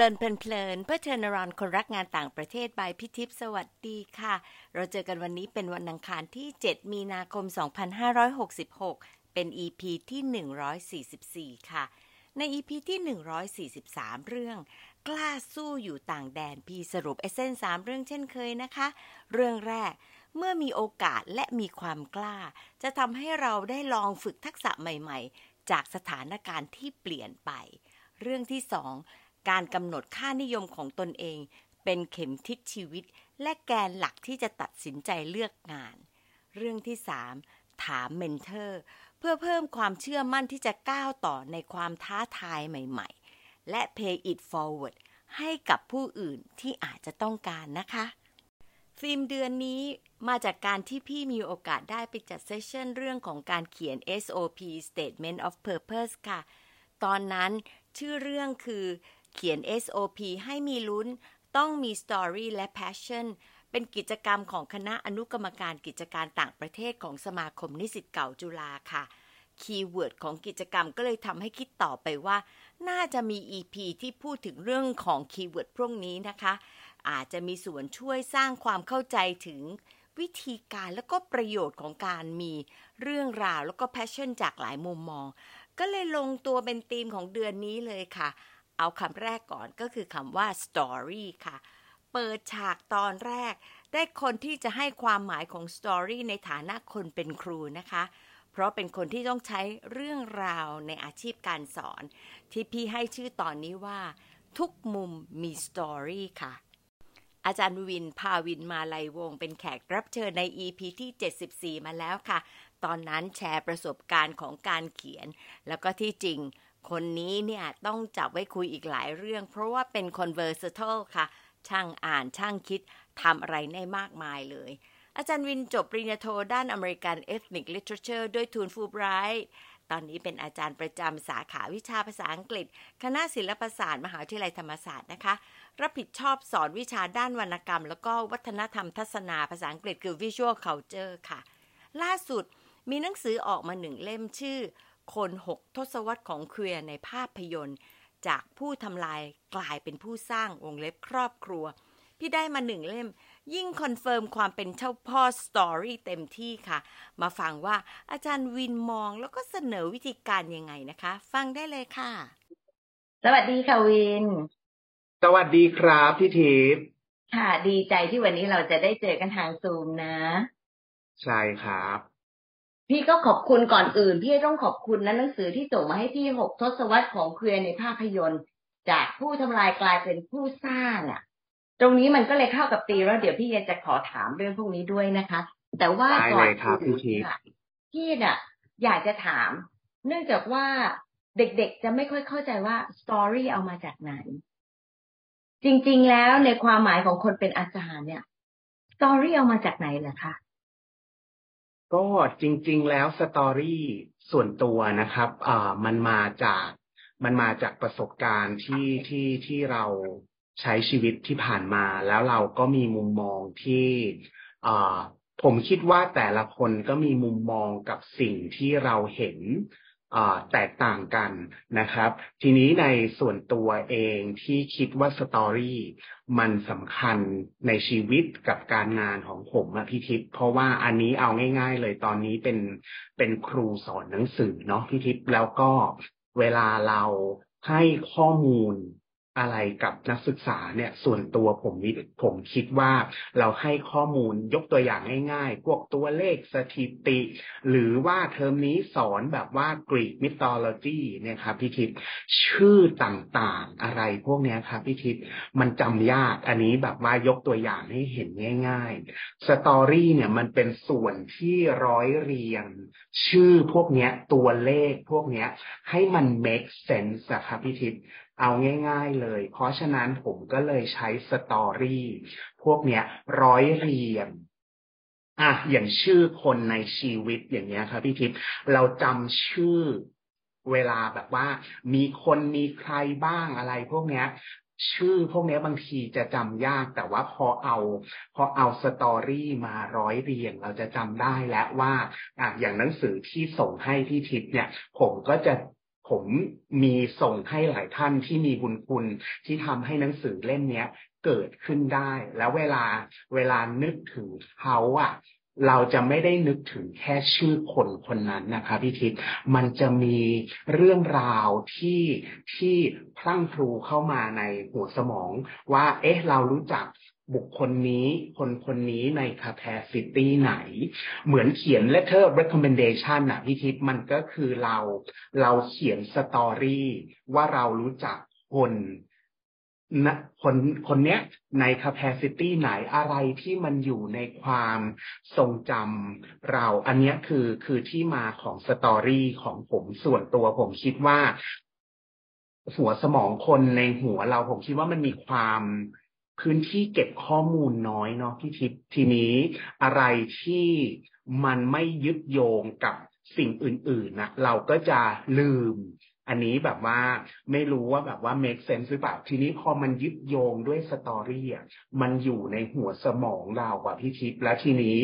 ลินเพลินเพื่อเทนรอนคนรักงานต่างประเทศบายพิทิพสวัสดีค่ะ เราเจอกันวันนี้เป็นวันอังคารที่ 7 มีนาคม 2566 เป็น EP ที่ 144 ค่ะ ใน EP ที่ 143 เรื่อง กล้าสู้อยู่ต่างแดนพีสรุปเอเซนสามเรื่องเช่นเคยนะคะ เรื่องแรกเมื่อมีโอกาสและมีความกล้า จะทำให้เราได้ลองฝึกทักษะใหม่ ๆ จากสถานการณ์ที่เปลี่ยนไป เรื่องที่สอง การกำหนดค่านิยมของตนเอง เป็นเข็มทิศชีวิต และแกนหลักที่จะตัดสินใจเลือกงาน เรื่องที่ 3 ถาม mentor เพื่อเพิ่มความเชื่อมั่นที่จะก้าวต่อในความท้าทายใหม่ ๆ และ pay it forward ให้กับผู้อื่นที่อาจจะต้องการนะคะ ฟิล์มเดือนนี้มาจากการที่พี่มีโอกาสได้ไปจัด session เรื่องของการเขียน SOP Statement of Purpose ค่ะ ตอนนั้นชื่อเรื่องคือ เขียน SOP ให้มีลุ้น ต้องมี Story และ Passion เป็นกิจกรรมของคณะอนุกรรมการกิจการต่างประเทศของสมาคมนิสิตเก่าจุฬาค่ะ keyword ของกิจกรรมก็เลยทำให้คิดต่อไปว่า น่าจะมี EP ที่พูดถึงเรื่องของ keyword พวกนี้นะคะ อาจจะมีส่วนช่วยสร้างความเข้าใจถึงวิธีการแล้วก็ประโยชน์ของการมีเรื่องราวแล้วก็ passion จากหลายมุมมอง ก็เลยลงตัวเป็นธีมของเดือนนี้เลยค่ะ เอาคำแรกก่อนก็คือคำว่า story ค่ะ เปิดฉากตอนแรก ได้คนที่จะให้ความหมายของ story ในฐานะคนเป็นครูนะคะ เพราะเป็นคนที่ต้องใช้เรื่องราวในอาชีพการสอน ที่พี่ให้ชื่อตอนนี้ว่า ทุกมุมมี story ค่ะอาจารย์วิน พาวินมาลัยวง เป็นแขกรับเชิญใน EP ที่ 74 มาแล้วค่ะ ตอนนั้นแชร์ประสบการณ์ของการเขียน แล้วก็ที่จริง คนนี้เนี่ยต้องจับไว้คุยอีกหลายเรื่อง เพราะว่าเป็น conversatile ค่ะ ช่างอ่านช่างคิดทำอะไรได้มากมายเลย อาจารย์วินจบปริญญาโทด้าน American Ethnic Literature ด้วยทุนฟูไบรท์ตอนนี้เป็นอาจารย์ประจำสาขาวิชาภาษาอังกฤษ คณะศิลปศาสตร์ มหาวิทยาลัยธรรมศาสตร์นะคะ รับผิดชอบสอนวิชาด้านวรรณกรรม แล้วก็วัฒนธรรมทัศนาภาษาอังกฤษคือ Visual Culture ค่ะ ล่าสุดมีหนังสือออกมาหนึ่งเล่มชื่อ คนหกทศวรรษของ queer ในภาพยนตร์ จากผู้ทำลายกลายเป็นผู้สร้างวงเล็บครอบครัว พี่ได้มาหนึ่งเล่ม ยิ่ง confirm ความเป็นเจ้าพ่อ story เต็มที่ค่ะ มาฟังว่าอาจารย์วินมองแล้วก็เสนอวิธีการยังไงนะคะ ฟังได้เลยค่ะ สวัสดีค่ะวิน สวัสดีครับพี่ทิพย์ค่ะ ดีใจที่วันนี้เราจะได้เจอกันทางซูมนะ ใช่ครับ พี่ก็ขอบคุณก่อนอื่น พี่ต้องขอบคุณนะหนังสือที่ส่งมาให้พี่หกทศวรรษของเคลียในภาพยนตร์ จากผู้ทำลายกลายเป็นผู้สร้างอะ ตรงนี้มันก็เลยเข้ากับตีแล้วเดี๋ยวพี่จะขอถามเรื่องพวกนี้ด้วยนะคะ แต่ว่าก่อนอื่นพี่น่ะ อยากจะถาม เนื่องจากว่าเด็กๆ จะไม่ค่อยเข้าใจว่า story เอามาจากไหน จริง ๆ แล้วในความหมายของคนเป็นอาจารย์เนี่ย story เอามาจากไหนเหรอคะ ก็จริง ๆ แล้ว story ส่วนตัวนะครับอ่ามันมาจากมันมาจากประสบการณ์ที่ที่ที่เราใช้ชีวิตที่ผ่านมา แล้วเราก็มีมุมมองที่อ่าผมคิดว่าแต่ละคนก็มีมุมมองกับสิ่งที่เราเห็น แตกต่างกันนะครับ ทีนี้ในส่วนตัวเองที่คิดว่าสตอรี่มันสำคัญในชีวิตกับการงานของผมอะพี่ทิพย์เพราะว่าอันนี้เอาง่าย ๆ เลยตอนนี้เป็นเป็นครูสอนหนังสือเนาะพี่ทิพย์แล้วก็เวลาเราให้ข้อมูล อะไรกับนักศึกษาเนี่ยส่วนตัวผมผมคิดว่าเราให้ข้อมูลยกตัวอย่างง่ายๆ พวกตัวเลขสถิติ หรือว่าเทอมนี้สอนแบบว่ากรีกมิทอลจีเนี่ยครับพี่ทิพย์ชื่อต่างๆอะไรพวกนี้ครับพี่ทิพย์มันจำยากอันนี้แบบว่ายกตัวอย่างให้เห็นง่ายๆสตอรี่เนี่ยมันเป็นส่วนที่ร้อยเรียง ชื่อพวกนี้ตัวเลขพวกนี้ให้มัน make sense อะครับพี่ทิพย์ เอาง่าย ๆเลย เพราะฉะนั้นผมก็เลยใช้ story พวกเนี้ยร้อยเรียงอะอย่างชื่อคนในชีวิตอย่างเงี้ยครับพี่ทิพย์เราจำชื่อเวลาแบบว่า มีคนมีใครบ้างอะไรพวกเนี้ยชื่อพวกนี้บางทีจะจำยากแต่ว่าพอเอา พอเอา story มาร้อยเรียง เราจะจำได้แล้วว่าอะอย่างหนังสือที่ส่งให้พี่ทิพย์เนี่ย ผมก็จะ ผมมีส่งให้หลายท่านที่มีบุญคุณที่ทำให้หนังสือเล่มเนี้ยเกิดขึ้นได้ แล้วเวลาเวลานึกถึงเขาอะเราจะไม่ได้นึกถึงแค่ชื่อคนคนนั้นนะคะพี่ทิพย์มันจะมีเรื่องราวที่ที่พลั่งพลูเข้ามาในหัวสมอง ว่า เอ๊ะ เรารู้จัก บุคคลนี้คนคนนี้ใน capacity ไหน เหมือนเขียน letter recommendation นะพี่ทิพย์มันก็คือเรา เราเขียน story ว่าเรารู้จักคนนะคนคนเนี้ยใน capacity ไหนอะไรที่มันอยู่ในความทรงจำเรา อันนี้คือคือที่มาของ story ของผมส่วนตัวผมคิดว่า หัวสมองคนในหัวเราผมคิดว่ามันมีความ พื้นที่เก็บข้อมูลน้อยเนาะพี่ทิพย์ทีนี้อะไรที่มันไม่ยึดโยงกับสิ่งอื่นๆนะเราก็จะลืม อันนี้แบบว่าไม่รู้ว่าแบบว่า make sense หรือเปล่า ทีนี้พอมันยึดโยงด้วยสตอรี่อะมันอยู่ในหัวสมองเรากว่าพี่ทิพย์แล้วทีนี้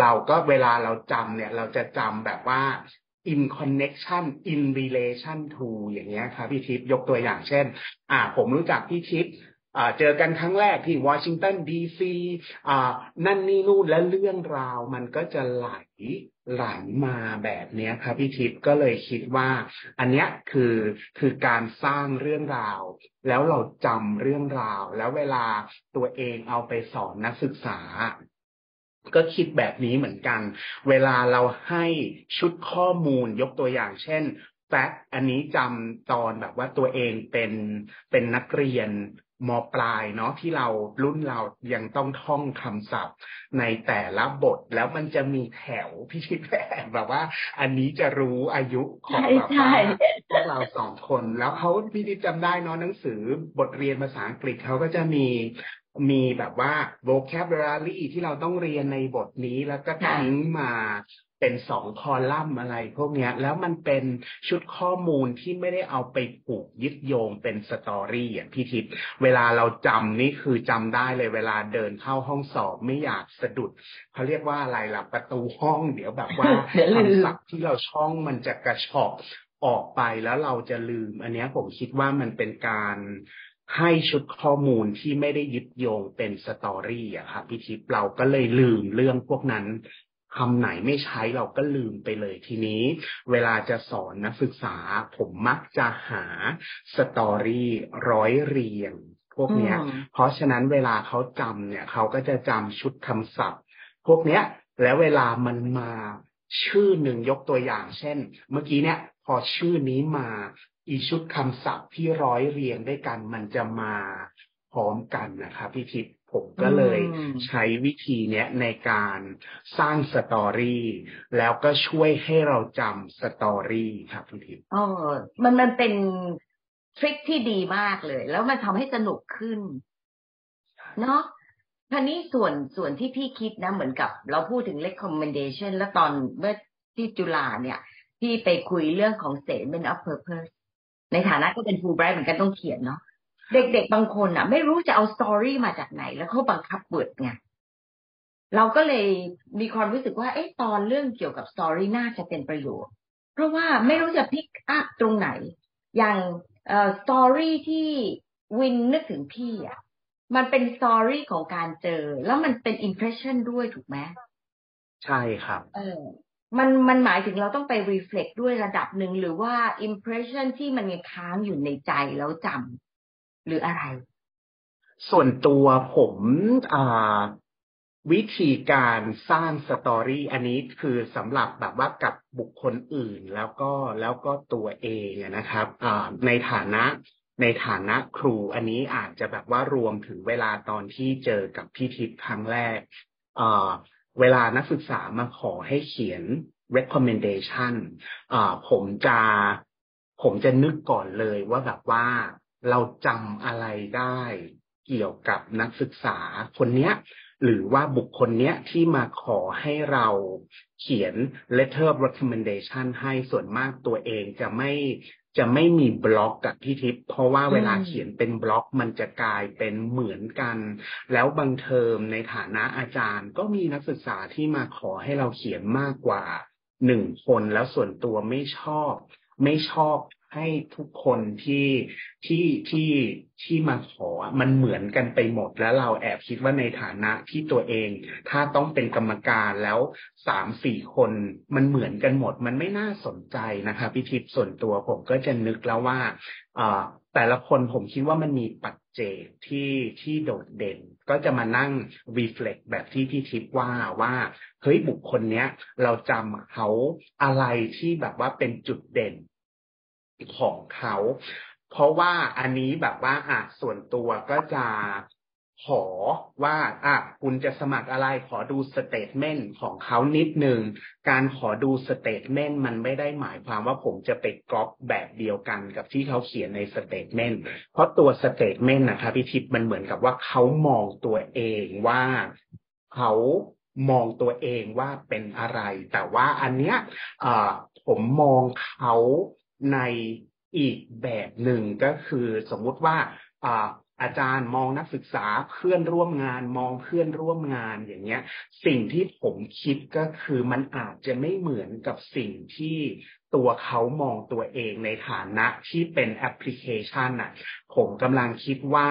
เราก็เวลาเราจำเนี่ย เราจะจำแบบว่า in connection in relation to อย่างเงี้ยครับพี่ทิพย์ยกตัวอย่างเช่น อ่า ผมรู้จักพี่ทิพย์ เจอกันครั้งแรกที่วอชิงตันดีซีนั่นนี่นู่นและเรื่องราวมันก็จะไหลไหลมาแบบนี้ครับพี่ทิพย์ก็เลยคิดว่า อันเนี้ยคือคือการสร้างเรื่องราว แล้วเราจำเรื่องราว แล้วเวลาตัวเองเอาไปสอนนักศึกษา ก็คิดแบบนี้เหมือนกัน เวลาเราให้ชุดข้อมูลยกตัวอย่าง เช่นแฟกอันนี้จำตอนแบบว่าตัวเองเป็นเป็นนักเรียน มปลายเนาะที่เรารุ่นเรายังต้องท่องคำศัพท์ ในแต่ละบทแล้วมันจะมีแถวพี่ชิดแฝงแบบว่า อันนี้จะรู้อายุของแบบว่าพวกเราสองคน แล้วเขาพี่ทิดจำได้เนาะหนังสือบทเรียนภาษาอังกฤษเขาก็จะมีมีแบบว่า vocabulary ที่เราต้องเรียนในบทนี้แล้วก็ทิ้งมา เป็นสองคอลัมน์อะไรพวกนี้แล้วมันเป็นชุดข้อมูลที่ไม่ได้เอาไปผูกยึดโยงเป็นสตอรี่อะพี่ทิพย์เวลาเราจำนี่คือจำได้เลยเวลาเดินเข้าห้องสอบไม่อยากสะดุดเขาเรียกว่าอะไรล่ะประตูห้องเดี๋ยวแบบว่าคำศัพท์ที่เราช่องมันจะกระชอกออกไปแล้วเราจะลืม อันนี้ผมคิดว่ามันเป็นการให้ชุดข้อมูลที่ไม่ได้ยึดโยงเป็น story อะครับพี่ทิพย์เราก็เลยลืมเรื่องพวกนั้น คำไหนไม่ใช้เราก็ลืมไปเลยทีนี้ เวลาจะสอนนักศึกษา ผมมักจะหา story ร้อยเรียงพวกเนี้ย เพราะฉะนั้นเวลาเขาจำเนี่ย เขาก็จะจำชุดคำศัพท์ พวกเนี้ย แล้วเวลามันมาชื่อหนึ่งยกตัวอย่าง เช่น เมื่อกี้เนี่ยพอชื่อนี้มาอีชุดคำศัพท์ที่ร้อยเรียงด้วยกันมันจะมาพร้อมกันนะครับพี่ทิพย์ ผมก็เลยใช้วิธีเนี้ยในการสร้าง story แล้วก็ช่วยให้เราจำ story ครับพี่ทิพย์อ๋อมันมันเป็น trick ที่ดีมากเลย แล้วมันทำให้สนุกขึ้น เนาะทีนี้ส่วนส่วนที่พี่คิดนะ เหมือนกับเราพูดถึง recommendation แล้วตอนเมื่อที่จุฬาเนี่ยที่ไปคุยเรื่องของ statement of purpose ในฐานะก็เป็น Fulbright เหมือนกันต้องเขียนเนาะ เด็กๆบางคนอะ ไม่รู้จะเอา story มาจากไหน แล้วเขาบังคับเปิดไงเราก็เลยมีความรู้สึกว่าเอ๊ะตอนเรื่องเกี่ยวกับ story น่าจะเป็นประโยชน์ เพราะว่าไม่รู้จะ pick up ตรงไหน อย่างเอ่อ story ที่วินนึกถึงพี่อะมันเป็น story ของการเจอ แล้วมันเป็น impression ด้วยถูกไหมใช่ครับ เออ มันมันหมายถึงเราต้องไปรีเฟล็กด้วยระดับหนึ่งหรือว่าอิมเพรสชันที่มันยังค้างอยู่ในใจแล้วจำ หรืออะไร ส่วนตัวผมวิธีการสร้างสตอรี่อันนี้คือสำหรับแบบว่ากับบุคคลอื่นแล้วก็แล้วก็ตัวเองนะครับในฐานะในฐานะครู อันนี้อาจจะแบบว่ารวมถึงเวลาตอนที่เจอกับพี่ทิพย์ครั้งแรกเวลานักศึกษามาขอให้เขียน recommendation ผมจะผมจะนึกก่อนเลยว่าแบบว่า เราจำอะไรได้เกี่ยวกับนักศึกษาคนเนี้ย หรือว่าบุคคลเนี้ยที่มาขอให้เราเขียน letter of recommendation ให้ส่วนมากตัวเองจะไม่จะไม่มีบล็อกกับพี่ทิพย์เพราะว่าเวลาเขียนเป็นบล็อกมันจะกลายเป็นเหมือนกัน แล้วบางเทอมในฐานะอาจารย์ ก็มีนักศึกษาที่มาขอให้เราเขียนมากกว่าหนึ่งคนแล้วส่วนตัวไม่ชอบ ไม่ชอบ ให้ทุกคนที่ที่ที่ที่มาขอมันเหมือนกันไปหมด แล้วเราแอบคิดว่าในฐานะที่ตัวเอง ถ้าต้องเป็นกรรมการแล้วสามสี่คนมันเหมือนกันหมด มันไม่น่าสนใจนะคะพี่ทิพย์ส่วนตัวผมก็จะนึกแล้วว่าแต่ละคนผมคิดว่ามันมีปัจเจกที่ที่โดดเด่น ก็จะมานั่ง reflect แบบที่พี่ทิพย์ว่าว่าเฮ้ยบุคคลเนี้ย เราจำเขาอะไรที่แบบว่าเป็นจุดเด่น ของเขา เพราะว่าอันนี้แบบว่าอะส่วนตัวก็จะขอว่าอะคุณจะสมัครอะไรขอดู statement ของเขานิดหนึ่งการขอดู statement มันไม่ได้หมายความว่าผมจะไปก๊อปแบบเดียวกันกับที่เขาเขียนใน statement เพราะตัว statement นะครับพี่ทิพย์มันเหมือนกับว่าเขามองตัวเองว่าเขามองตัวเองว่าเป็นอะไร แต่ว่าอันเนี้ยผมมองเขา ในอีกแบบหนึ่งก็คือสมมุติว่าอาจารย์มองนักศึกษาเพื่อนร่วมงานมองเพื่อนร่วมงานอย่างเงี้ย สิ่งที่ผมคิดก็คือมันอาจจะไม่เหมือนกับสิ่งที่ตัวเขามองตัวเองในฐานะที่เป็นแอปพลิเคชันอะ ผมกำลังคิดว่า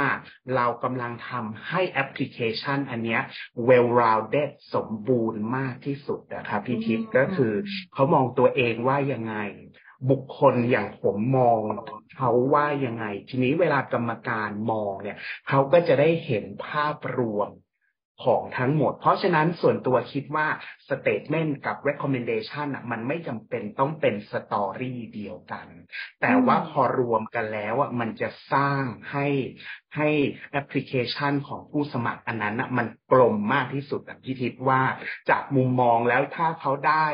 เรากำลังทำให้แอปพลิเคชัน อันเนี้ย well rounded สมบูรณ์มากที่สุดนะครับพี่ทิพย์ก็คือเขามองตัวเองว่ายังไง บุคคลอย่างผมมองเขาว่ายังไง ทีนี้เวลากรรมการมองเนี่ยเขาก็จะได้เห็นภาพรวมของทั้งหมด เพราะฉะนั้นส่วนตัวคิดว่า statement กับ recommendation อะมันไม่จำเป็นต้องเป็นสตอรี่เดียวกัน แต่ว่าพอรวมกันแล้วอะมันจะสร้างให้ให้แอปพลิเคชันของผู้สมัครอันนั้นอะมันกลมมากที่สุดพี่ทิพย์ว่าจากมุมมองแล้วถ้าเขาได้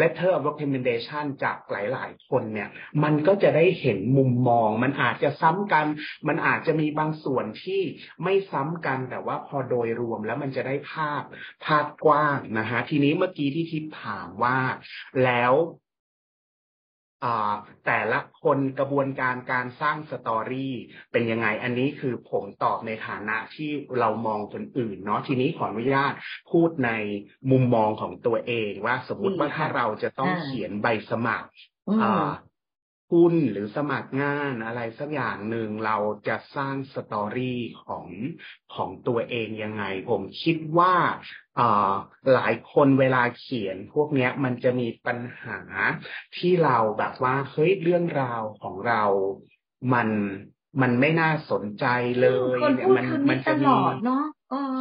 letter of recommendation จากหลาย ๆ คนเนี่ย มันก็จะได้เห็นมุมมอง มันอาจจะซ้ำกัน มันอาจจะมีบางส่วนที่ไม่ซ้ำกัน แต่ว่าพอโดยรวมแล้วมันจะได้ภาพภาพกว้างนะฮะ ทีนี้เมื่อกี้ที่ทิพถามว่าแล้ว แต่ละคนกระบวนการการสร้างสตอรี่เป็นยังไง อันนี้คือผมตอบในฐานะที่เรามองคนอื่นเนาะทีนี้ขออนุญาตพูดในมุมมองของตัวเองว่าสมมุติว่าถ้าเราจะต้องเขียนใบสมัคร หุ้นหรือสมัครงานอะไรสักอย่างหนึ่งเราจะสร้างสตอรี่ของของตัวเองยังไง ผมคิดว่าหลายคนเวลาเขียนพวกเนี้ยมันจะมีปัญหาที่เราแบบว่าเฮ้ยเรื่องราวของเรา มันมันไม่น่าสนใจเลยเนี่ยมันมันจะมีเนาะ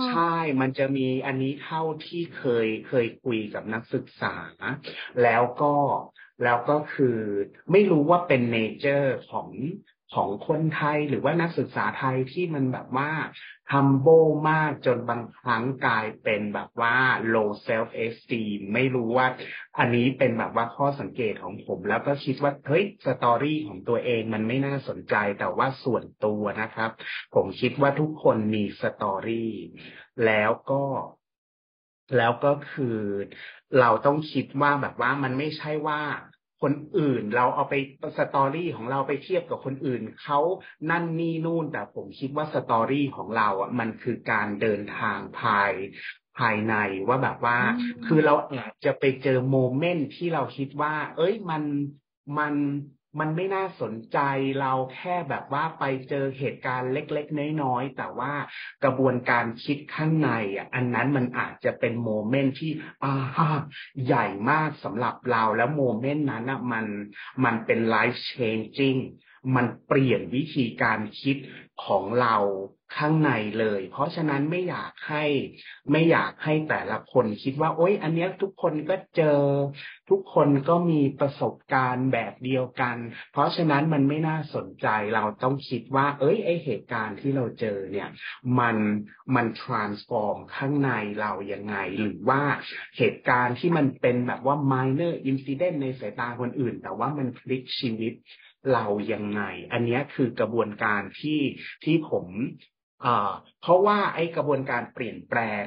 ใช่ มันจะมีอันนี้เท่าที่เคยเคยคุยกับนักศึกษา แล้วก็ แล้วก็คือไม่รู้ว่าเป็น nature ของของคนไทยหรือว่านักศึกษาไทยที่มันแบบว่า humble มากจนบางครั้งกลายเป็นแบบว่า low self esteem ไม่รู้ว่า อันนี้เป็นแบบว่าข้อสังเกตของผม แล้วก็คิดว่าเฮ้ย story ของตัวเองมันไม่น่าสนใจแต่ว่าส่วนตัวนะครับ ผมคิดว่าทุกคนมี storyแล้วก็ แล้วก็คือเราต้องคิดว่าแบบว่ามันไม่ใช่ว่าคนอื่นเราเอาไปสตอรี่ของเราไปเทียบกับคนอื่นเขานั่นนี่นู่นแต่ผมคิดว่าสตอรี่ของเราอะมันคือการเดินทางภายภายในว่าแบบว่า คือเราอาจจะไปเจอโมเมนต์ที่เราคิดว่า เอ้ยมันมัน มันไม่น่าสนใจเราแค่แบบว่าไปเจอเหตุการณ์เล็กๆ น้อยๆ แต่ว่ากระบวนการคิดข้างในอะอันนั้นมันอาจจะเป็นโมเมนต์ที่อ่าใหญ่มากสำหรับเราแล้วโมเมนต์นั้นอะมันมันเป็น life changing มันเปลี่ยนวิธีการคิดของเรา ข้างในเลย เพราะฉะนั้นไม่อยากให้ไม่อยากให้แต่ละคนคิดว่า โอ๊ยอันเนี้ยทุกคนก็เจอ ทุกคนก็มีประสบการณ์แบบเดียวกัน เพราะฉะนั้นมันไม่น่าสนใจเราต้องคิดว่า เอ้ยไอเหตุการณ์ที่เราเจอเนี่ย มันมัน transform ข้างในเรายังไง หรือว่าเหตุการณ์ที่มันเป็นแบบว่า minor incident ในสายตาคนอื่น แต่ว่ามันพลิกชีวิตเรายังไง อันนี้คือกระบวนการที่ที่ผม เพราะว่าไอ้กระบวนการเปลี่ยนแปลง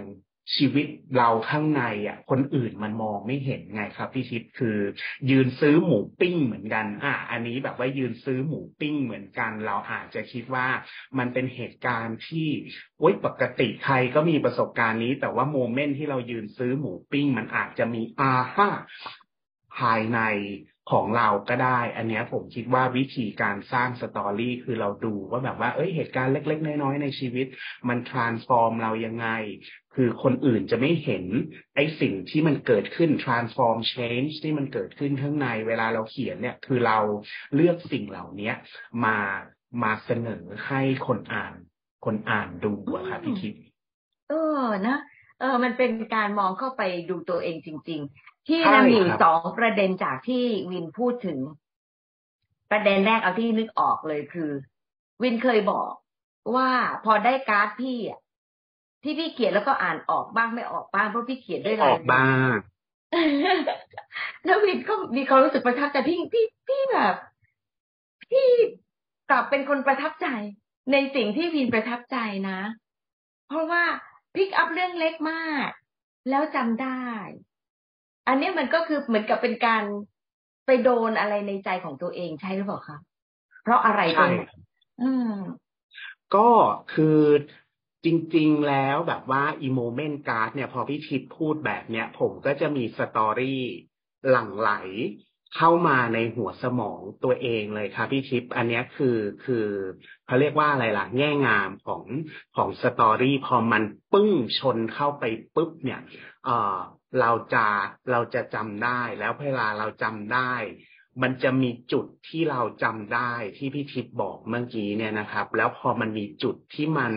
ชีวิตเราข้างในอะ คนอื่นมันมองไม่เห็นไงครับพี่ชิดคือ ยืนซื้อหมูปิ้งเหมือนกัน อะอันนี้แบบว่ายืนซื้อหมูปิ้งเหมือนกัน เราอาจจะคิดว่ามันเป็นเหตุการณ์ที่โอ๊ยปกติใครก็มีประสบการณ์นี้ แต่ว่า moment ที่เรายืนซื้อหมูปิ้ง มันอาจจะมี aha ภายใน ของเราก็ได้ อันนี้ผมคิดว่าวิธีการสร้าง story คือเราดูว่าแบบว่า เอ้ยเหตุการณ์เล็ก ๆ น้อยๆในชีวิต มัน transform เรายังไง คือคนอื่นจะไม่เห็นไอ้สิ่งที่มันเกิดขึ้น transform change ที่มันเกิดขึ้นข้างในเวลาเราเขียนเนี่ย คือเราเลือกสิ่งเหล่านี้มามาเสนอให้คนอ่าน คนอ่านดูอะครับพี่คิดเออนะเออ มันเป็นการมองเข้าไปดูตัวเองจริง ๆ ที่ใช่นำอยู่ครับสองประเด็นจากที่วินพูดถึง ประเด็นแรกเอาที่นึกออกเลยคือ วินเคยบอกว่าพอได้การ์ดพี่อะที่พี่เขียนแล้วก็อ่านออกบ้างไม่ออกบ้างเพราะพี่เขียนด้วยอลายอกบ้างแล้ววินก็มีความรู้สึกประทับใจพี่พี่พี่แบบพี่กลับเป็นคนประทับใจ ในสิ่งที่วินประทับใจนะ เพราะว่า pick up เรื่องเล็กมาก แล้วจำได้ อันเนี้ยมันก็คือเหมือนกับเป็นการไปโดนอะไรในใจของตัวเองใช่หรือเปล่าคะเพราะอะไรตรงไหนอืมก็คือจริง ๆ แล้วแบบว่าอี moment การ์ดเนี่ย พอพี่ทิพย์พูดแบบเนี้ย ผมก็จะมี story หลั่งไหลเข้ามาในหัวสมองตัวเองเลยครับพี่ทิพย์อันเนี้ยคือคือเขาเรียกว่าอะไรล่ะ แง่งามของของ story พอมันปึ้งชนเข้าไปปุ๊บเนี่ยเออ เราจะเราจะจำได้ แล้วเวลาเราจำได้ มันจะมีจุดที่เราจำได้ที่พี่ทิพย์บอกเมื่อกี้เนี่ยนะครับ แล้วพอมันมีจุดที่มัน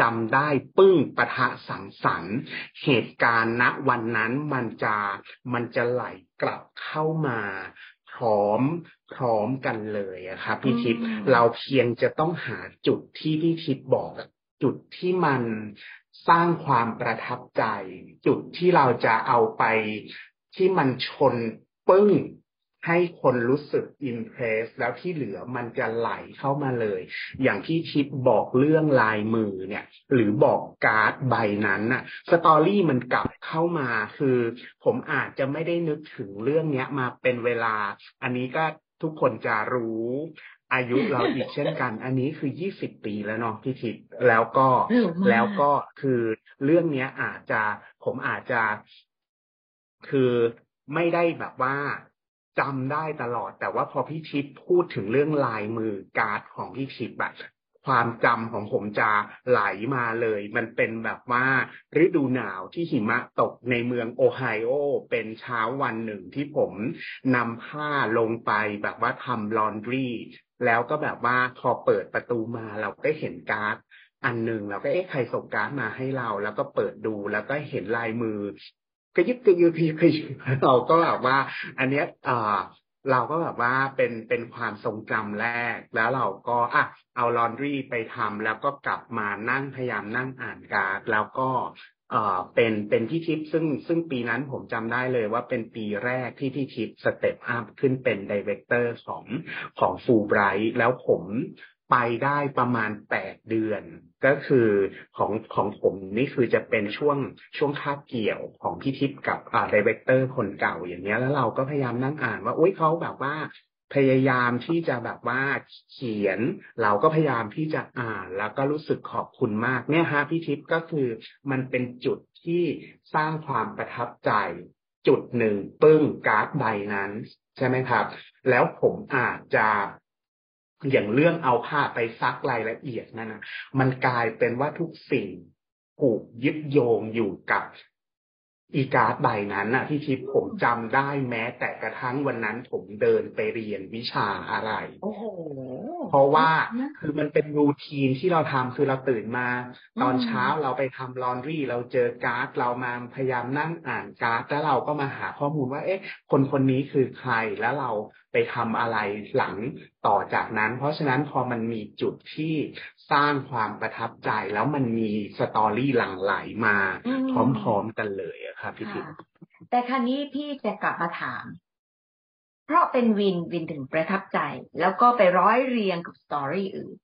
จำได้ปึ้งปะทะสังสรรค์ เหตุการณ์ณวันนั้นมันจะมันจะไหลกลับเข้ามาพร้อมพร้อมกันเลยอะครับพี่ทิพย์อืมเราเพียงจะต้องหาจุดที่พี่ทิพย์บอกอะจุดที่มัน สร้างความประทับใจ จุดที่เราจะเอาไปที่มันชนปึ้งให้คนรู้สึกอิมเพรสแล้วที่เหลือมันจะไหลเข้ามาเลย อย่างที่ทิปบอกเรื่องลายมือเนี่ย หรือบอกการ์ดใบนั้นน่ะสตอรี่มันกลับเข้ามาคือ ผมอาจจะไม่ได้นึกถึงเรื่องเนี้ยมาเป็นเวลา อันนี้ก็ทุกคนจะรู้ อายุเราอีกเช่นกัน อันนี้คือยี่สิบปีแล้วเนาะพี่ทิพย์แล้วก็เร็วมากแล้วก็คือเรื่องเนี้ยอาจจะผมอาจจะคือไม่ได้แบบว่าจำได้ตลอด แต่ว่าพอพี่ทิพย์พูดถึงเรื่องลายมือการ์ดของพี่ทิพย์อะ ความจำของผมจะไหลมาเลย มันเป็นแบบว่าฤดูหนาวที่หิมะตกในเมืองโอไฮโอ เป็นเช้าวันหนึ่งที่ผมนำผ้าลงไปแบบว่าทำ laundry แล้วก็แบบว่าพอเปิดประตูมาเราก็เห็นการ์ดอันหนึ่งเราก็เอ๊ะใครส่งการ์ดมาให้เรา แล้วก็เปิดดูแล้วก็เห็นลายมือกระยิบกระยือกระยิบกระยือเราก็แบบว่า อันเนี้ยอ่อ เราก็แบบว่าเป็นเป็นความทรงจำแรก แล้วเราก็อะเอา laundry ไปทำแล้วก็กลับมานั่งพยายามนั่งอ่านการ์ดแล้วก็เอ่อเป็นเป็นพี่ทิพย์ซึ่งซึ่งปีนั้นผมจำได้เลยว่าเป็นปีแรกที่พี่ทิพย์ step up ขึ้นเป็น director ของของฟูไบรท์แล้วผม ไปได้ประมาณแปดเดือน ก็คือของของผมนี่คือจะเป็นช่วงช่วงคาบเกี่ยวของพี่ทิพย์กับอ่าดีเรคเตอร์คนเก่าอย่างเงี้ยแล้วเราก็พยายามนั่งอ่านว่าอุ้ยเขาแบบว่าพยายามที่จะแบบว่าเขียน เราก็พยายามที่จะอ่านแล้วก็รู้สึกขอบคุณมากเนี่ยฮะพี่ทิพย์ก็คือมันเป็นจุดที่สร้างความประทับใจ จุดหนึ่งปึ้งการ์ดใบนั้น ใช่ไหมครับ แล้วผมอาจจะ อย่างเรื่องเอาผ้าไปซักรายละเอียดนั่นนะมันกลายเป็นว่าทุกสิ่งผูกยึดโยงอยู่กับอีการ์ดใบนั้นน่ะพี่ทิพย์ผมจำได้แม้แต่กระทั่งวันนั้นผมเดินไปเรียนวิชาอะไรโอ้โหเพราะว่านะคือมันเป็น routine ที่เราทำคือเราตื่นมา ตอนอืมเช้าเราไปทำ laundry เราเจอการ์ดเรามาพยายามนั่งอ่านการ์ดแล้วเราก็มาหาข้อมูลว่า เอ๊ะ คนคนนี้คือใครแล้วเรา ไปทำอะไรหลังต่อจากนั้น เพราะฉะนั้นพอมันมีจุดที่สร้างความประทับใจแล้วมันมี story หลั่งไหลมาอืมพร้อมๆกันเลยอะครับพี่ทิพย์ค่ะแต่ครั้งนี้พี่จะกลับมาถาม เพราะเป็นวินวินถึงประทับใจ แล้วก็ไปร้อยเรียงกับ story อื่น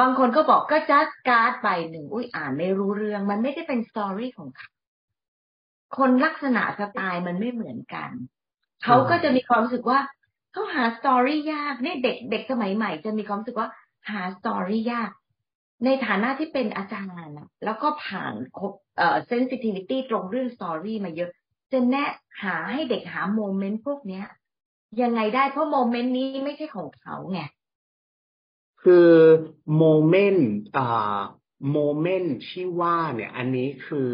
บางคนก็บอกก็จัดการ์ดใบหนึ่งอุ้ยอ่านไม่รู้เรื่อง มันไม่ได้เป็น story ของเขาคนลักษณะสไตล์มันไม่เหมือนกัน เขาก็จะมีความรู้สึกว่า เขาหา story ยากเนี่ยเด็กเด็กสมัยใหม่ จะมีความรู้สึกว่าหา story ยาก ในฐานะที่เป็นอาจารย์นะแล้วก็ผ่านเอ่อ sensitivity ตรงเรื่อง story มาเยอะจะแนะหาให้เด็กหา moment พวกเนี้ยยังไงได้เพราะ moment นี้ไม่ใช่ของเขาไงคือ moment อ่าโมเมนต์ที่ว่าเนี่ย อันนี้คือ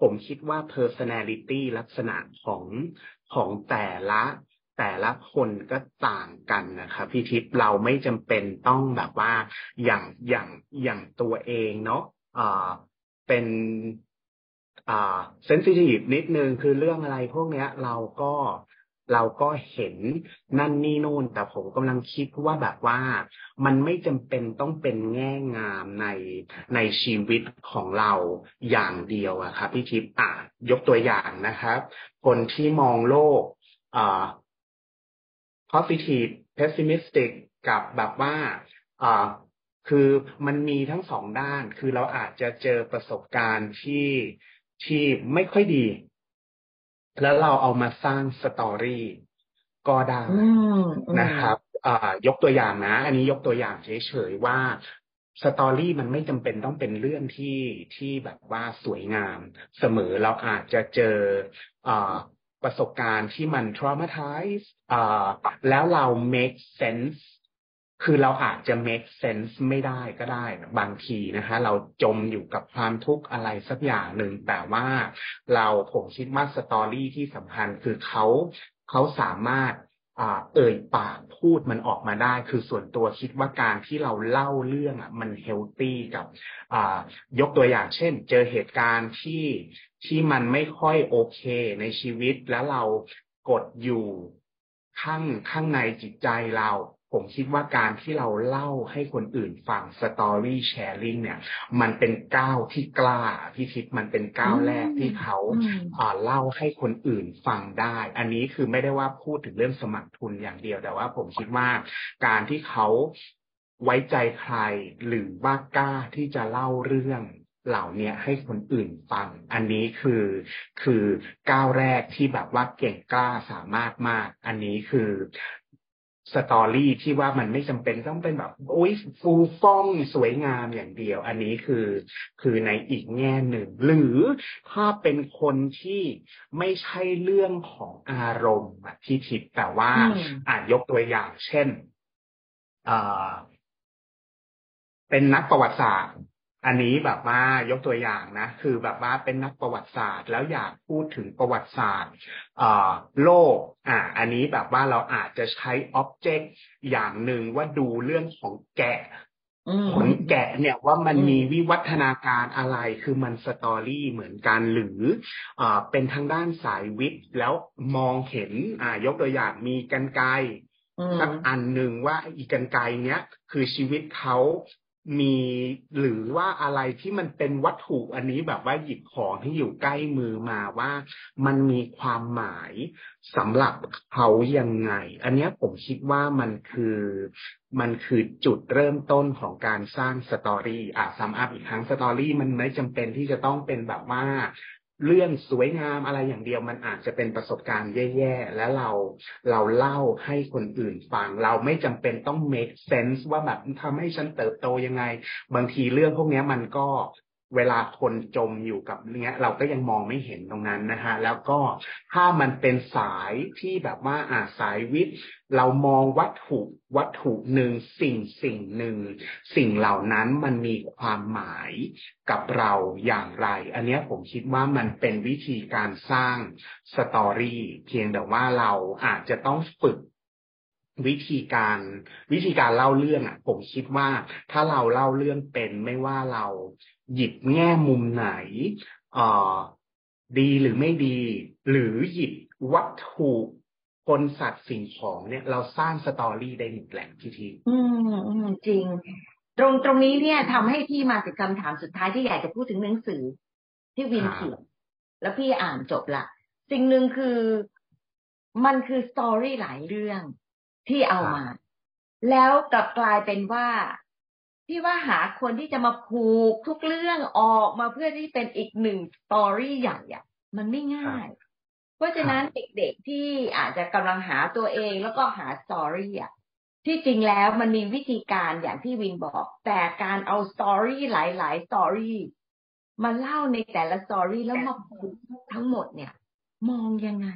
ผมคิดว่า personality ลักษณะของของแต่ละ แต่ละคนก็ต่างกันนะครับพี่ทิพย์เราไม่จำเป็นต้องแบบว่าอย่างอย่างอย่างตัวเองเนาะอ่าเป็นอ่าเซนซิทีฟนิดนึงคือเรื่องอะไรพวกเนี้ย เราก็เราก็เห็นนั่นนี่นู่น แต่ผมกำลังคิดว่าแบบว่ามันไม่จำเป็นต้องเป็นแง่งามในในชีวิตของเราอย่างเดียวอะครับพี่ทิพย์อะยกตัวอย่างนะครับ คนที่มองโลกอ่า positive pessimistic กับแบบว่าอ่าคือมันมีทั้งสองด้าน คือเราอาจจะเจอประสบการณ์ที่ที่ไม่ค่อยดี แล้วเราเอามาสร้างสตอรี่ก็ได้นะครับยกตัวอย่างนะ อันนี้ยกตัวอย่างเฉยๆว่าสตอรี่มันไม่จำเป็นต้องเป็นเรื่องที่ที่แบบว่าสวยงามเสมอเราอาจจะเจออ ประสบการณ์ที่มัน traumatize แล้วเรา make sense คือเราอาจจะ make sense ไม่ได้ก็ได้บางทีนะคะ เราจมอยู่กับความทุกข์อะไรสักอย่างหนึ่ง แต่ว่าเราผมคิดว่า story ที่สำคัญคือเขาเขาสามารถ เอ่ยปากพูดมันออกมาได้ คือส่วนตัวคิดว่าการที่เราเล่าเรื่องอะมัน healthy กับยกตัวอย่างเช่น เจอเหตุการณ์ที่ที่มันไม่ค่อยโอเคในชีวิตแล้วเรากดอยู่ข้างข้างในจิตใจเรา ผมคิดว่าการที่เราเล่าให้คนอื่นฟัง story sharing เนี่ย มันเป็นก้าวที่กล้าพี่ทิพย์มันเป็นก้าวแรกที่เขาเล่าให้คนอื่นฟังได้ อันนี้คือไม่ได้ว่าพูดถึงเรื่องสมัครทุนอย่างเดียวแต่ว่า ผมคิดว่าการที่เขาไว้ใจใครหรือว่ากล้าที่จะเล่าเรื่องเหล่านี้ให้คนอื่นฟัง อันนี้คือคือก้าวแรกที่แบบว่าเก่งกล้าสามารถมาก อันนี้คือ สตอรี่ที่ว่ามันไม่จำเป็นต้องเป็นแบบโอ้ยฟูฟ่องสวยงามอย่างเดียว อันนี้คือคือในอีกแง่หนึ่ง หรือถ้าเป็นคนที่ไม่ใช่เรื่องของอารมณ์ที่ทิดแต่ว่าอ่านยกตัวอย่าง เช่นอ่าเป็นนักประวัติศาสตร์ อันนี้แบบว่ายกตัวอย่างนะ คือแบบว่าเป็นนักประวัติศาสตร์ แล้วอยากพูดถึงประวัติศาสตร์โลกอ่าอันนี้แบบว่าเราอาจจะใช้อ็อบเจกต์อย่างหนึ่งว่าดูเรื่องของแกะขนแกะเนี่ยว่ามันมีวิวัฒนาการอะไรคือมันสตอรี่เหมือนกันหรืออเป็นทางด้านสายวิทย์แล้วมองเห็นอ่ายกตัวอย่างมีกันไกสักอันหนึ่งว่าอีกันไกเนี้ยคือชีวิตเขา มีหรือว่าอะไรที่มันเป็นวัตถุอันนี้แบบว่าหยิบของที่อยู่ใกล้มือมาว่ามันมีความหมายสำหรับเขายังไง อันนี้ผมคิดว่ามันคือมันคือจุดเริ่มต้นของการสร้างสตอรี่อะซ้ำอัพอีกครั้งสตอรี่มันไม่จำเป็นที่จะต้องเป็นแบบว่า เรื่องสวยงามอะไรอย่างเดียวมันอาจจะเป็นประสบการณ์แย่ๆ แล้วเราเราเล่าให้คนอื่นฟัง เราไม่จำเป็นต้อง make sense ว่าแบบทำให้ฉันเติบโตยังไง บางทีเรื่องพวกนี้มันก็ เวลาคนจมอยู่กับเนี้ย เราก็ยังมองไม่เห็นตรงนั้นนะฮะแล้วก็ถ้ามันเป็นสายที่แบบว่าอ่าสายวิทย์ เรามองวัตถุวัตถุหนึ่งสิ่งสิ่งหนึ่งสิ่งเหล่านั้นมันมีความหมายกับเราอย่างไร อันนี้ผมคิดว่ามันเป็นวิธีการสร้างสตอรี่เพียงแต่ว่าเราอาจจะต้องฝึกวิธีการวิธีการเล่าเรื่องอะ ผมคิดว่าถ้าเราเล่าเรื่องเป็นไม่ว่าเรา หยิบแง่มุมไหนเอ่อดีหรือไม่ดี หรือหยิบวัตถุคนสัตว์สิ่งของเนี่ย เราสร้างสตอรี่ได้หมดแหละพี่ทีอืมอืมจริง ตรงตรงนี้เนี่ยทำให้พี่มาถึงคำถามสุดท้ายที่อยากจะพูดถึงหนังสือ ที่วินเขียนแล้วพี่อ่านจบละสิ่งหนึ่งคือมันคือสตอรี่หลายเรื่องที่เอามา แล้วกลับกลายเป็นว่า พี่ว่าหาคนที่จะมาผูกทุกเรื่องออกมาเพื่อที่เป็นอีกหนึ่ง story ใหญ่อะมันไม่ง่าย เพราะฉะนั้นเด็กๆที่อาจจะกำลังหาตัวเองแล้วก็หา story อะที่จริงแล้วมันมีวิธีการอย่างที่วินบอก แต่การเอา story หลายๆ story มาเล่าในแต่ละ story แล้วมาผูกทั้งหมดเนี่ย มองยังไง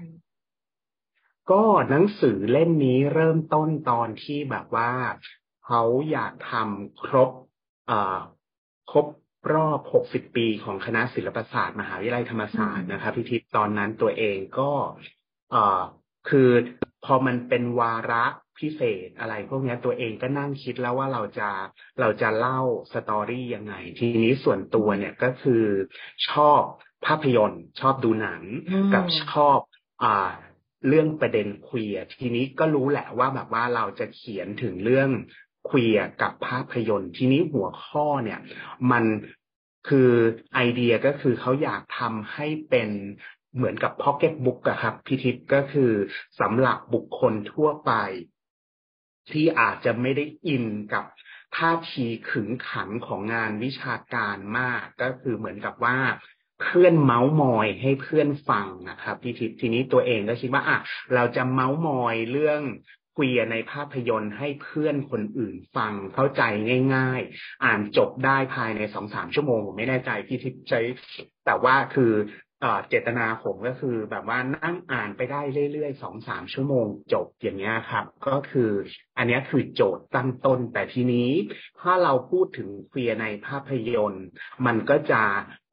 ก็หนังสือเล่มนี้เริ่มต้นตอนที่แบบว่า เขาอยากทำครบเอ่อครบรอบ 60 ปีของคณะศิลปศาสตร์ มหาวิทยาลัยธรรมศาสตร์นะครับพี่ทิพย์ตอนนั้นตัวเองก็เอ่อคือพอมันเป็นวาระพิเศษอะไรพวกนี้ตัวเองก็นั่งคิดแล้วว่าเราจะเราจะเล่าสตอรี่ยังไง ทีนี้ส่วนตัวเนี่ยก็คือชอบภาพยนตร์ ชอบดูหนังกับชอบอ่าเรื่องประเด็นเคลียร์ทีนี้ก็รู้แหละว่าแบบว่าเราจะเขียนถึงเรื่อง เคลียร์กับภาพยนตร์ ทีนี้หัวข้อเนี่ย มันคือไอเดียก็คือเขาอยากทำให้เป็นเหมือนกับพ็อกเก็ตบุ๊กอะครับพิทิพก็คือสำหรับบุคคลทั่วไป ที่อาจจะไม่ได้อินกับท่าทีขึงขังของงานวิชาการมาก ก็คือเหมือนกับว่าเพื่อนเมาส์มอยให้เพื่อนฟังนะครับพี่ทิพย์ทีนี้ตัวเองก็คิดว่าอะเราจะเมาส์มอยเรื่อง เคุยในภาพยนตร์ให้เพื่อนคนอื่นฟังเข้าใจง่าย ๆ อ่านจบได้ภายในสองสามชั่วโมงผมไม่แน่ใจพี่ทิพย์ใช้ แต่ว่าคือเจตนาผมก็คือแบบว่านั่งอ่านไปได้เรื่อยๆสองสามชั่วโมงจบอย่างเงี้ยครับ ก็คืออันนี้คือโจทย์ตั้งต้น แต่ทีนี้ถ้าเราพูดถึงเคลียร์ในภาพยนตร์ มันก็จะ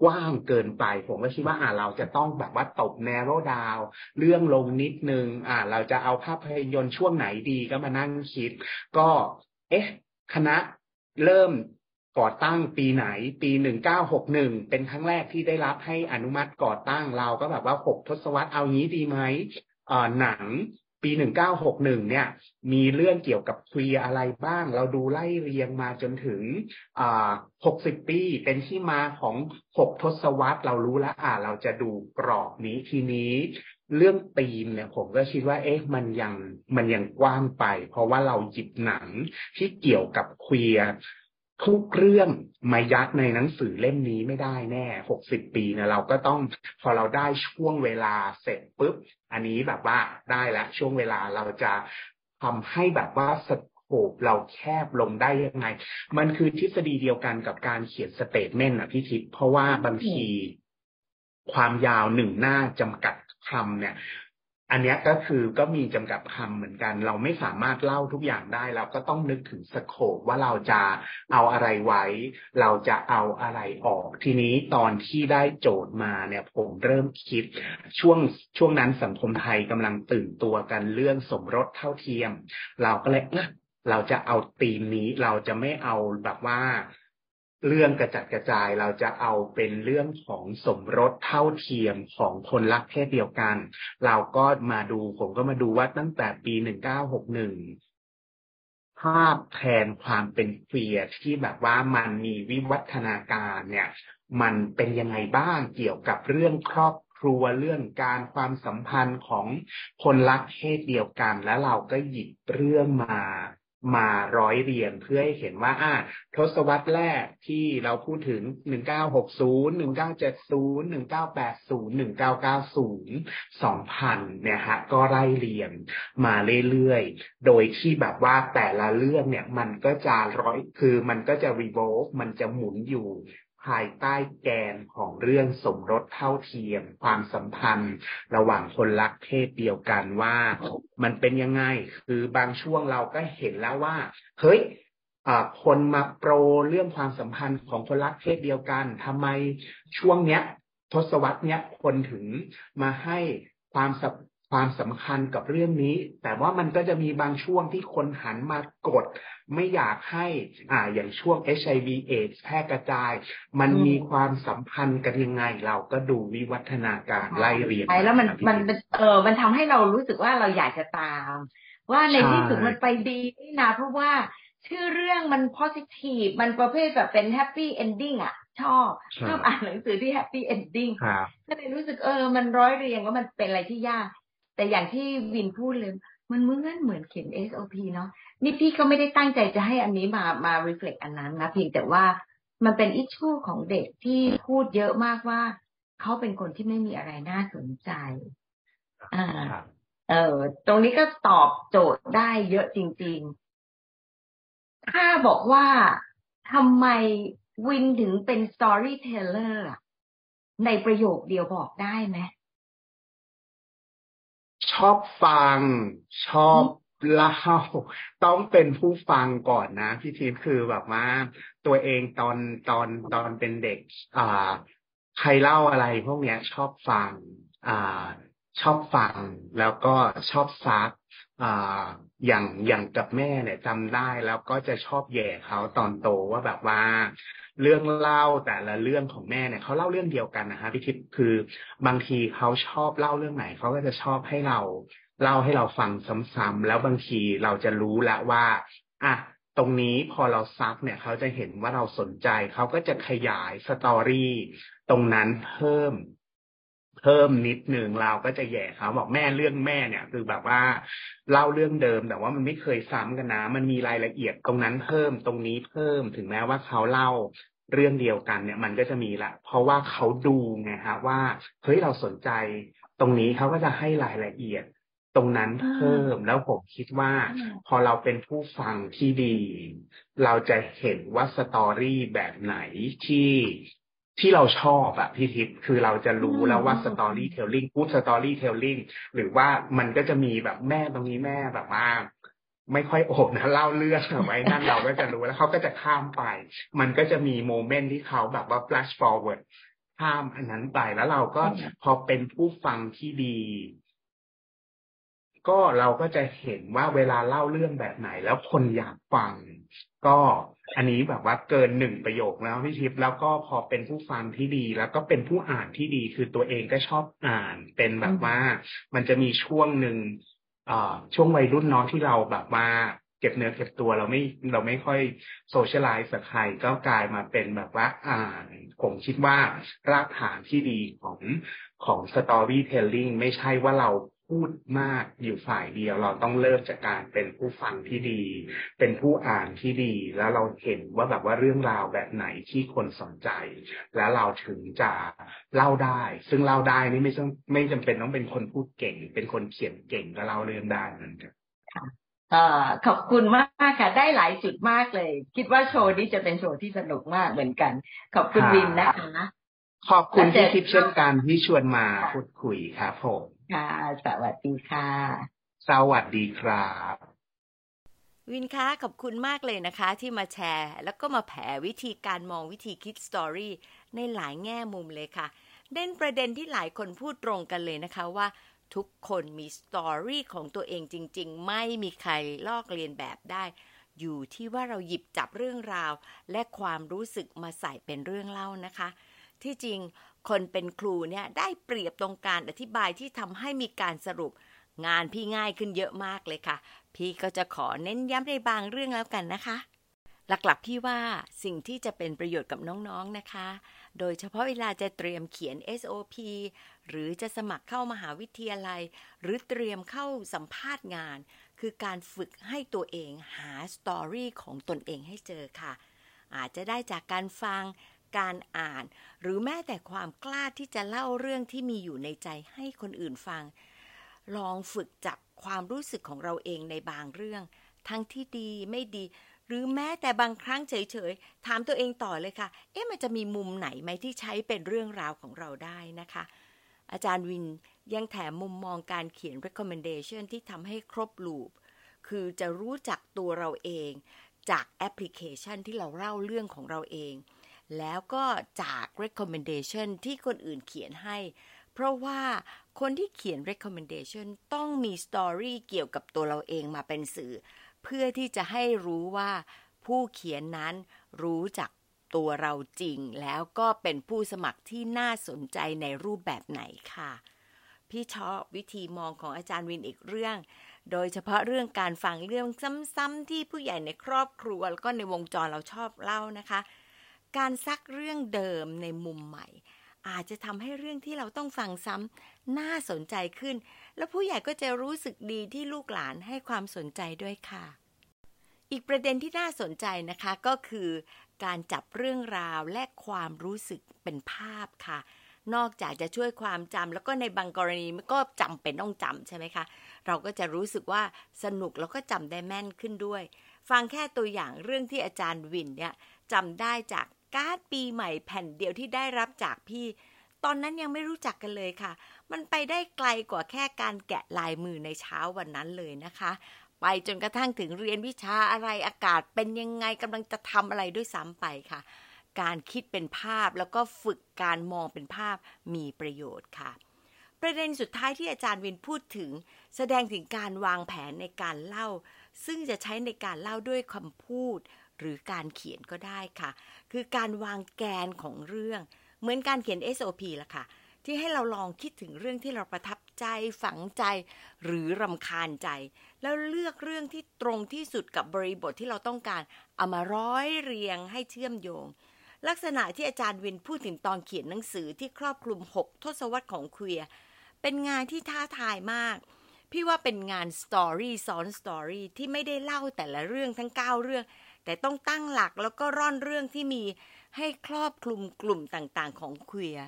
กว้างเกินไป ผมก็คิดว่าอ่าเราจะต้องแบบว่าตบแนโรดาว เรื่องลงนิดนึงอ่าเราจะเอาภาพยนตร์ช่วงไหนดีก็มานั่งคิด ก็ เอ๊ะ คณะเริ่ม ก่อตั้งปีไหน ปีหนึ่งเก้าหกหนึ่งเป็นครั้งแรกที่ได้รับให้อนุมัติก่อตั้งเราก็แบบว่าหกทศวรรษเอางี้ดีไหมเอ่อหนังปีหนึ่งเก้าหกหนึ่งเนี่ย มีเรื่องเกี่ยวกับควีอะไรบ้าง เราดูไล่เรียงมาจนถึงอ่าหกสิบปีเป็นที่มาของหกทศวรรษเรารู้แล้วอ่าเราจะดูกรอบนี้ทีนี้เรื่องตีมเนี่ยผมก็คิดว่า เอ๊ะมันยังมันยังกว้างไป เพราะว่าเราหยิบหนังที่เกี่ยวกับควี ทุกเรื่องมายัดในหนังสือเล่มนี้ไม่ได้แน่หกสิบปีนะเราก็ต้องพอเราได้ช่วงเวลาเสร็จปุ๊บ อันนี้แบบว่าได้แล้วช่วงเวลาเราจะทำให้แบบว่า scope เราแคบลงได้ยังไง มันคือทฤษฎีเดียวกันกับการเขียน statement อะพี่ทิพย์เพราะว่าบางทีความยาวหนึ่งหน้าจำกัดคำเนี่ย อันนี้ก็คือก็มีจำกัดคำเหมือนกัน เราไม่สามารถเล่าทุกอย่างได้ เราก็ต้องนึกถึง scope ว่าเราจะเอาอะไรไว้ เราจะเอาอะไรออก ทีนี้ตอนที่ได้โจทย์มาเนี่ยผมเริ่มคิดช่วงช่วงนั้นสังคมไทยกำลังตื่นตัวกันเรื่องสมรสเท่าเทียม เราก็เลยเราจะเอาตีมนี้เราจะไม่เอาแบบว่า เรื่องกระจัดกระจายเราจะเอาเป็นเรื่องของสมรสเท่าเทียมของคนรักเพศเดียวกัน เราก็มาดูผมก็มาดูว่าตั้งแต่ปีหนึ่งเก้าหกหนึ่งภาพแทนความเป็นเฟียที่แบบว่ามันมีวิวัฒนาการเนี่ย มันเป็นยังไงบ้างเกี่ยวกับเรื่องครอบครัวเรื่องการความสัมพันธ์ของคนรักเพศเดียวกัน แล้วเราก็หยิบเรื่องมา มาร้อยเรียงเพื่อให้เห็นว่าอ่าทศวรรษแรกที่เราพูดถึง 1960 1970 1980 1990 2000 เนี่ยฮะก็ไล่เรียงมาเรื่อยๆ โดยที่แบบว่าแต่ละเรื่องเนี่ยมันก็จะร้อยคือมันก็จะรีโวลมันจะหมุนอยู่ ภายใต้แกนของเรื่องสมรสเท่าเทียม ความสัมพันธ์ ระหว่างคนรักเพศเดียวกันว่า มันเป็นยังไง คือบางช่วงเราก็เห็นแล้วว่า เฮ้ยคนมาโปรเรื่องความสัมพันธ์ของคนรักเพศเดียวกันทำไมช่วงเนี้ย ทศวรรษเนี้ยคนถึงมาให้ความ ความสำคัญกับเรื่องนี้ แต่ว่ามันก็จะมีบางช่วงที่คนหันมากด ไม่อยากให้อ่าอย่างช่วง HIV AIDS แพร่กระจาย มันมีความสัมพันธ์กันยังไง เราก็ดูวิวัฒนาการไล่เรียงไปแล้วมันมันเออมันทำให้เรารู้สึกว่าเราอยากจะตาม ว่าในที่สุดมันไปดีนี่นะเพราะว่าชื่อเรื่องมัน positive มันประเภทแบบเป็น happy ending อะ ชอบ ชอบอ่านหนังสือที่ happy ending ก็เลยรู้สึกเออ มันร้อยเรียงว่ามันเป็นอะไรที่ยาก แต่อย่างที่วินพูดเลยมันเหมือนเหมือนเขียน SOP เนาะนี่พี่ก็ไม่ได้ตั้งใจจะให้อันนี้มามา reflect อันนั้นนะเพียงแต่ว่ามันเป็นอิชชูของเด็กที่พูดเยอะมากว่าเขาเป็นคนที่ไม่มีอะไรน่าสนใจ อ่า เออ ตรงนี้ก็ตอบโจทย์ได้เยอะจริง ๆ ถ้าบอกว่าทำไมวินถึงเป็น storyteller ในประโยคเดียวบอกได้ไหม ชอบฟัง ชอบเล่าต้องเป็นผู้ฟังก่อนนะ พี่ทิพย์คือแบบว่า ตัวเองตอนตอนตอนเป็นเด็ก อ่า ใครเล่าอะไรพวกเนี้ย ชอบฟัง อ่า ชอบฟัง แล้วก็ชอบซัก อย่างอย่างกับแม่เนี่ยจำได้แล้วก็จะชอบแย่เขาตอนโตว่าแบบว่า เรื่องเล่าแต่ละเรื่องของแม่เนี่ยเขาเล่าเรื่องเดียวกันนะฮะพี่ทิพย์คือบางทีเขาชอบเล่าเรื่องไหนเขาก็จะชอบให้เราเล่าให้เราฟังซ้ำๆแล้วบางทีเราจะรู้แล้วว่าอะตรงนี้พอเราซักเนี่ยเขาจะเห็นว่าเราสนใจเขาก็จะขยายสตอรี่ตรงนั้นเพิ่ม เพิ่มนิดหนึ่งเราก็จะแย่เขาบอกแม่เรื่องแม่เนี่ยคือแบบว่าเล่าเรื่องเดิม แต่ว่ามันไม่เคยซ้ำกันนะ มันมีรายละเอียดตรงนั้นเพิ่มตรงนี้เพิ่มถึงแม้ว่าเขาเล่าเรื่องเดียวกันเนี่ยมันก็จะมีละ เพราะว่าเขาดูไงฮะว่าเฮ้ยเราสนใจ ตรงนี้เขาก็จะให้รายละเอียดตรงนั้นเพิ่มแล้วผมคิดว่า พอเราเป็นผู้ฟังที่ดี เราจะเห็นว่า story แบบไหนที่ ที่เราชอบอะพี่ทิพย์คือเราจะรู้แล้วว่า storytelling พูด storytelling หรือว่ามันก็จะมีแบบแม่ตรงนี้แม่แบบว่าไม่ค่อยโอบนะเล่าเรื่องไว้นั่นเราก็จะรู้แล้วเขาก็จะข้ามไป มันก็จะมี moment ที่เขาแบบว่า flash forward ข้ามอันนั้นไปแล้วเราก็พอเป็นผู้ฟังที่ดี ก็เราก็จะเห็นว่าเวลาเล่าเรื่องแบบไหน แล้วคนอยากฟัง ก็ อันนี้แบบว่าเกินหนึ่งประโยคแล้วพี่ทิพย์แล้วก็พอเป็นผู้ฟังที่ดี แล้วก็เป็นผู้อ่านที่ดีคือตัวเองก็ชอบอ่าน เป็นแบบว่า มันจะมีช่วงหนึ่งอ่าช่วงวัยรุ่นน้องที่เราแบบว่าเก็บเนื้อเก็บตัวเราไม่เราไม่ค่อยโซเชียลไลซ์กับใครก็กลายมาเป็นแบบว่าอ่านผมคิดว่ารากฐานที่ดีของของสตอรี่เทลลิ่งไม่ใช่ว่าเรา พูดมากอยู่ฝ่ายเดียว เราต้องเริ่มจากการเป็นผู้ฟังที่ดี เป็นผู้อ่านที่ดี แล้วเราเห็นว่าแบบว่าเรื่องราวแบบไหนที่คนสนใจ แล้วเราถึงจะเล่าได้ ซึ่งเล่าได้นี่ไม่ต้องไม่จำเป็นต้องเป็นคนพูดเก่ง เป็นคนเขียนเก่งก็เล่าเรื่องได้เหมือนกันขอบคุณมากค่ะ ได้หลายจุดมากเลย คิดว่าโชว์นี้จะเป็นโชว์ที่สนุกมากเหมือนกัน ขอบคุณวินนะคะขอบคุณที่ทิพย์เช่นกันที่ชวนมาพูดคุยครับผม ค่ะ สวัสดีค่ะ สวัสดีครับ วินคะขอบคุณมากเลยนะคะ ที่มาแชร์ แล้วก็มาแผ่วิธีการมองวิธีคิดสตอรี่ในหลายแง่มุมเลยค่ะเด่นประเด็นที่หลายคนพูดตรงกันเลยนะคะว่าทุกคนมีสตอรี่ของตัวเองจริง ๆ ไม่มีใครลอกเลียนแบบได้ อยู่ที่ว่าเราหยิบจับเรื่องราว และความรู้สึกมาใส่เป็นเรื่องเล่านะคะ ที่จริง คนเป็นครูเนี่ยได้เปรียบตรงการอธิบายที่ทำให้มีการสรุป งานพี่ง่ายขึ้นเยอะมากเลยค่ะ พี่ก็จะขอเน้นย้ำในบางเรื่องแล้วกันนะคะ หลักๆพี่ว่าสิ่งที่จะเป็นประโยชน์กับน้องๆนะคะ โดยเฉพาะเวลาจะเตรียมเขียน SOP หรือจะสมัครเข้ามหาวิทยาลัย หรือเตรียมเข้าสัมภาษณ์งาน คือการฝึกให้ตัวเองหาสตอรี่ของตนเองให้เจอค่ะอาจจะได้จากการฟัง การอ่าน หรือแม้แต่ความกล้าที่จะเล่าเรื่องที่มีอยู่ในใจให้คนอื่นฟัง ลองฝึกจับความรู้สึกของเราเองในบางเรื่อง ทั้งที่ดีไม่ดี หรือแม้แต่บางครั้งเฉยๆถามตัวเองต่อเลยค่ะ เอ๊ะมันจะมีมุมไหนไหมที่ใช้เป็นเรื่องราวของเราได้นะคะ อาจารย์วินยังแถมมุมมองการเขียน recommendation ที่ทำให้ครบลูปคือจะรู้จักตัวเราเองจากแอปพลิเคชันที่เราเล่าเรื่องของเราเอง แล้วก็จาก recommendation ที่คนอื่นเขียนให้ เพราะว่าคนที่เขียน recommendation ต้องมี story เกี่ยวกับตัวเราเองมาเป็นสื่อ เพื่อที่จะให้รู้ว่าผู้เขียนนั้นรู้จักตัวเราจริง แล้วก็เป็นผู้สมัครที่น่าสนใจในรูปแบบไหนค่ะ พี่ชอบวิธีมองของอาจารย์วินอีกเรื่อง โดยเฉพาะเรื่องการฟังเรื่องซ้ำๆที่ผู้ใหญ่ในครอบครัว แล้วก็ในวงจรเราชอบเล่านะคะ การซักเรื่องเดิมในมุมใหม่ อาจจะทำให้เรื่องที่เราต้องฟังซ้ำน่าสนใจขึ้น แล้วผู้ใหญ่ก็จะรู้สึกดีที่ลูกหลานให้ความสนใจด้วยค่ะ อีกประเด็นที่น่าสนใจนะคะก็คือ การจับเรื่องราวและความรู้สึกเป็นภาพค่ะนอกจากจะช่วยความจำแล้วก็ในบางกรณีมันก็จำเป็นต้องจำใช่ไหมคะ เราก็จะรู้สึกว่าสนุกแล้วก็จำได้แม่นขึ้นด้วย ฟังแค่ตัวอย่างเรื่องที่อาจารย์วินเนี่ยจำได้จาก การ์ดปีใหม่แผ่นเดียวที่ได้รับจากพี่ ตอนนั้นยังไม่รู้จักกันเลยค่ะ มันไปได้ไกลกว่าแค่การแกะลายมือในเช้าวันนั้นเลยนะคะ ไปจนกระทั่งถึงเรียนวิชาอะไรอากาศเป็นยังไงกำลังจะทำอะไรด้วยซ้ำไปค่ะ การคิดเป็นภาพแล้วก็ฝึกการมองเป็นภาพมีประโยชน์ค่ะประเด็นสุดท้ายที่อาจารย์วินพูดถึง แสดงถึงการวางแผนในการเล่า ซึ่งจะใช้ในการเล่าด้วยคำพูด หรือการเขียนก็ได้ค่ะ คือการวางแกนของเรื่อง เหมือนการเขียน SOP ละค่ะ ที่ให้เราลองคิดถึงเรื่องที่เราประทับใจฝังใจหรือรำคาญใจ แล้วเลือกเรื่องที่ตรงที่สุดกับบริบทที่เราต้องการเอามาร้อยเรียงให้เชื่อมโยง ลักษณะที่อาจารย์วินพูดถึงตอนเขียนหนังสือที่ครอบคลุม 6 ทศวรรษของเคลียเป็นงานที่ท้าทายมาก พี่ว่าเป็นงาน story ซ้อน story ที่ไม่ได้เล่าแต่ละเรื่องทั้ง 9 เรื่อง แต่ต้องตั้งหลักแล้วก็ร่อนเรื่องที่มีให้ครอบคลุมกลุ่มต่างๆ ของเคลียร์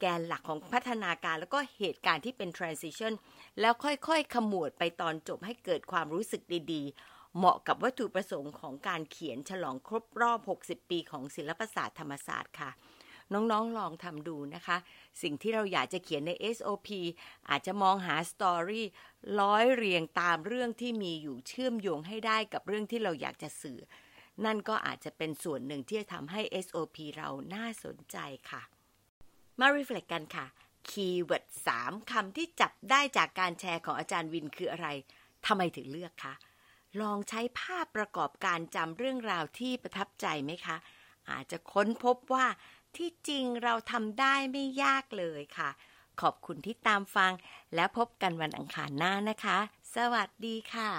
แกนหลักของพัฒนาการแล้วก็เหตุการณ์ที่เป็น transition แล้วค่อยๆ ขมวดไปตอนจบให้เกิดความรู้สึกดีๆ เหมาะกับวัตถุประสงค์ของการเขียนฉลองครบรอบ 60 ปีของศิลปศาสตร์ธรรมศาสตร์ค่ะ น้องๆลองทำดูนะคะ สิ่งที่เราอยากจะเขียนใน SOP อาจจะมองหาสตอรี่ร้อยเรียงตามเรื่องที่มีอยู่เชื่อมโยงให้ได้กับเรื่องที่เราอยากจะสื่อ นั่นก็อาจจะเป็นส่วนหนึ่งที่จะทำให้ SOP เราน่าสนใจค่ะ มา reflect กันค่ะคีย์เวิร์ดสามคำที่จับได้จากการแชร์ของอาจารย์วินคืออะไรทำไมถึงเลือกคะ ลองใช้ภาพประกอบการจำเรื่องราวที่ประทับใจไหมคะ อาจจะค้นพบว่า ที่จริงเราทำได้ไม่ยากเลยค่ะ ขอบคุณที่ตามฟัง และพบกันวันอังคารหน้านะคะ สวัสดีค่ะ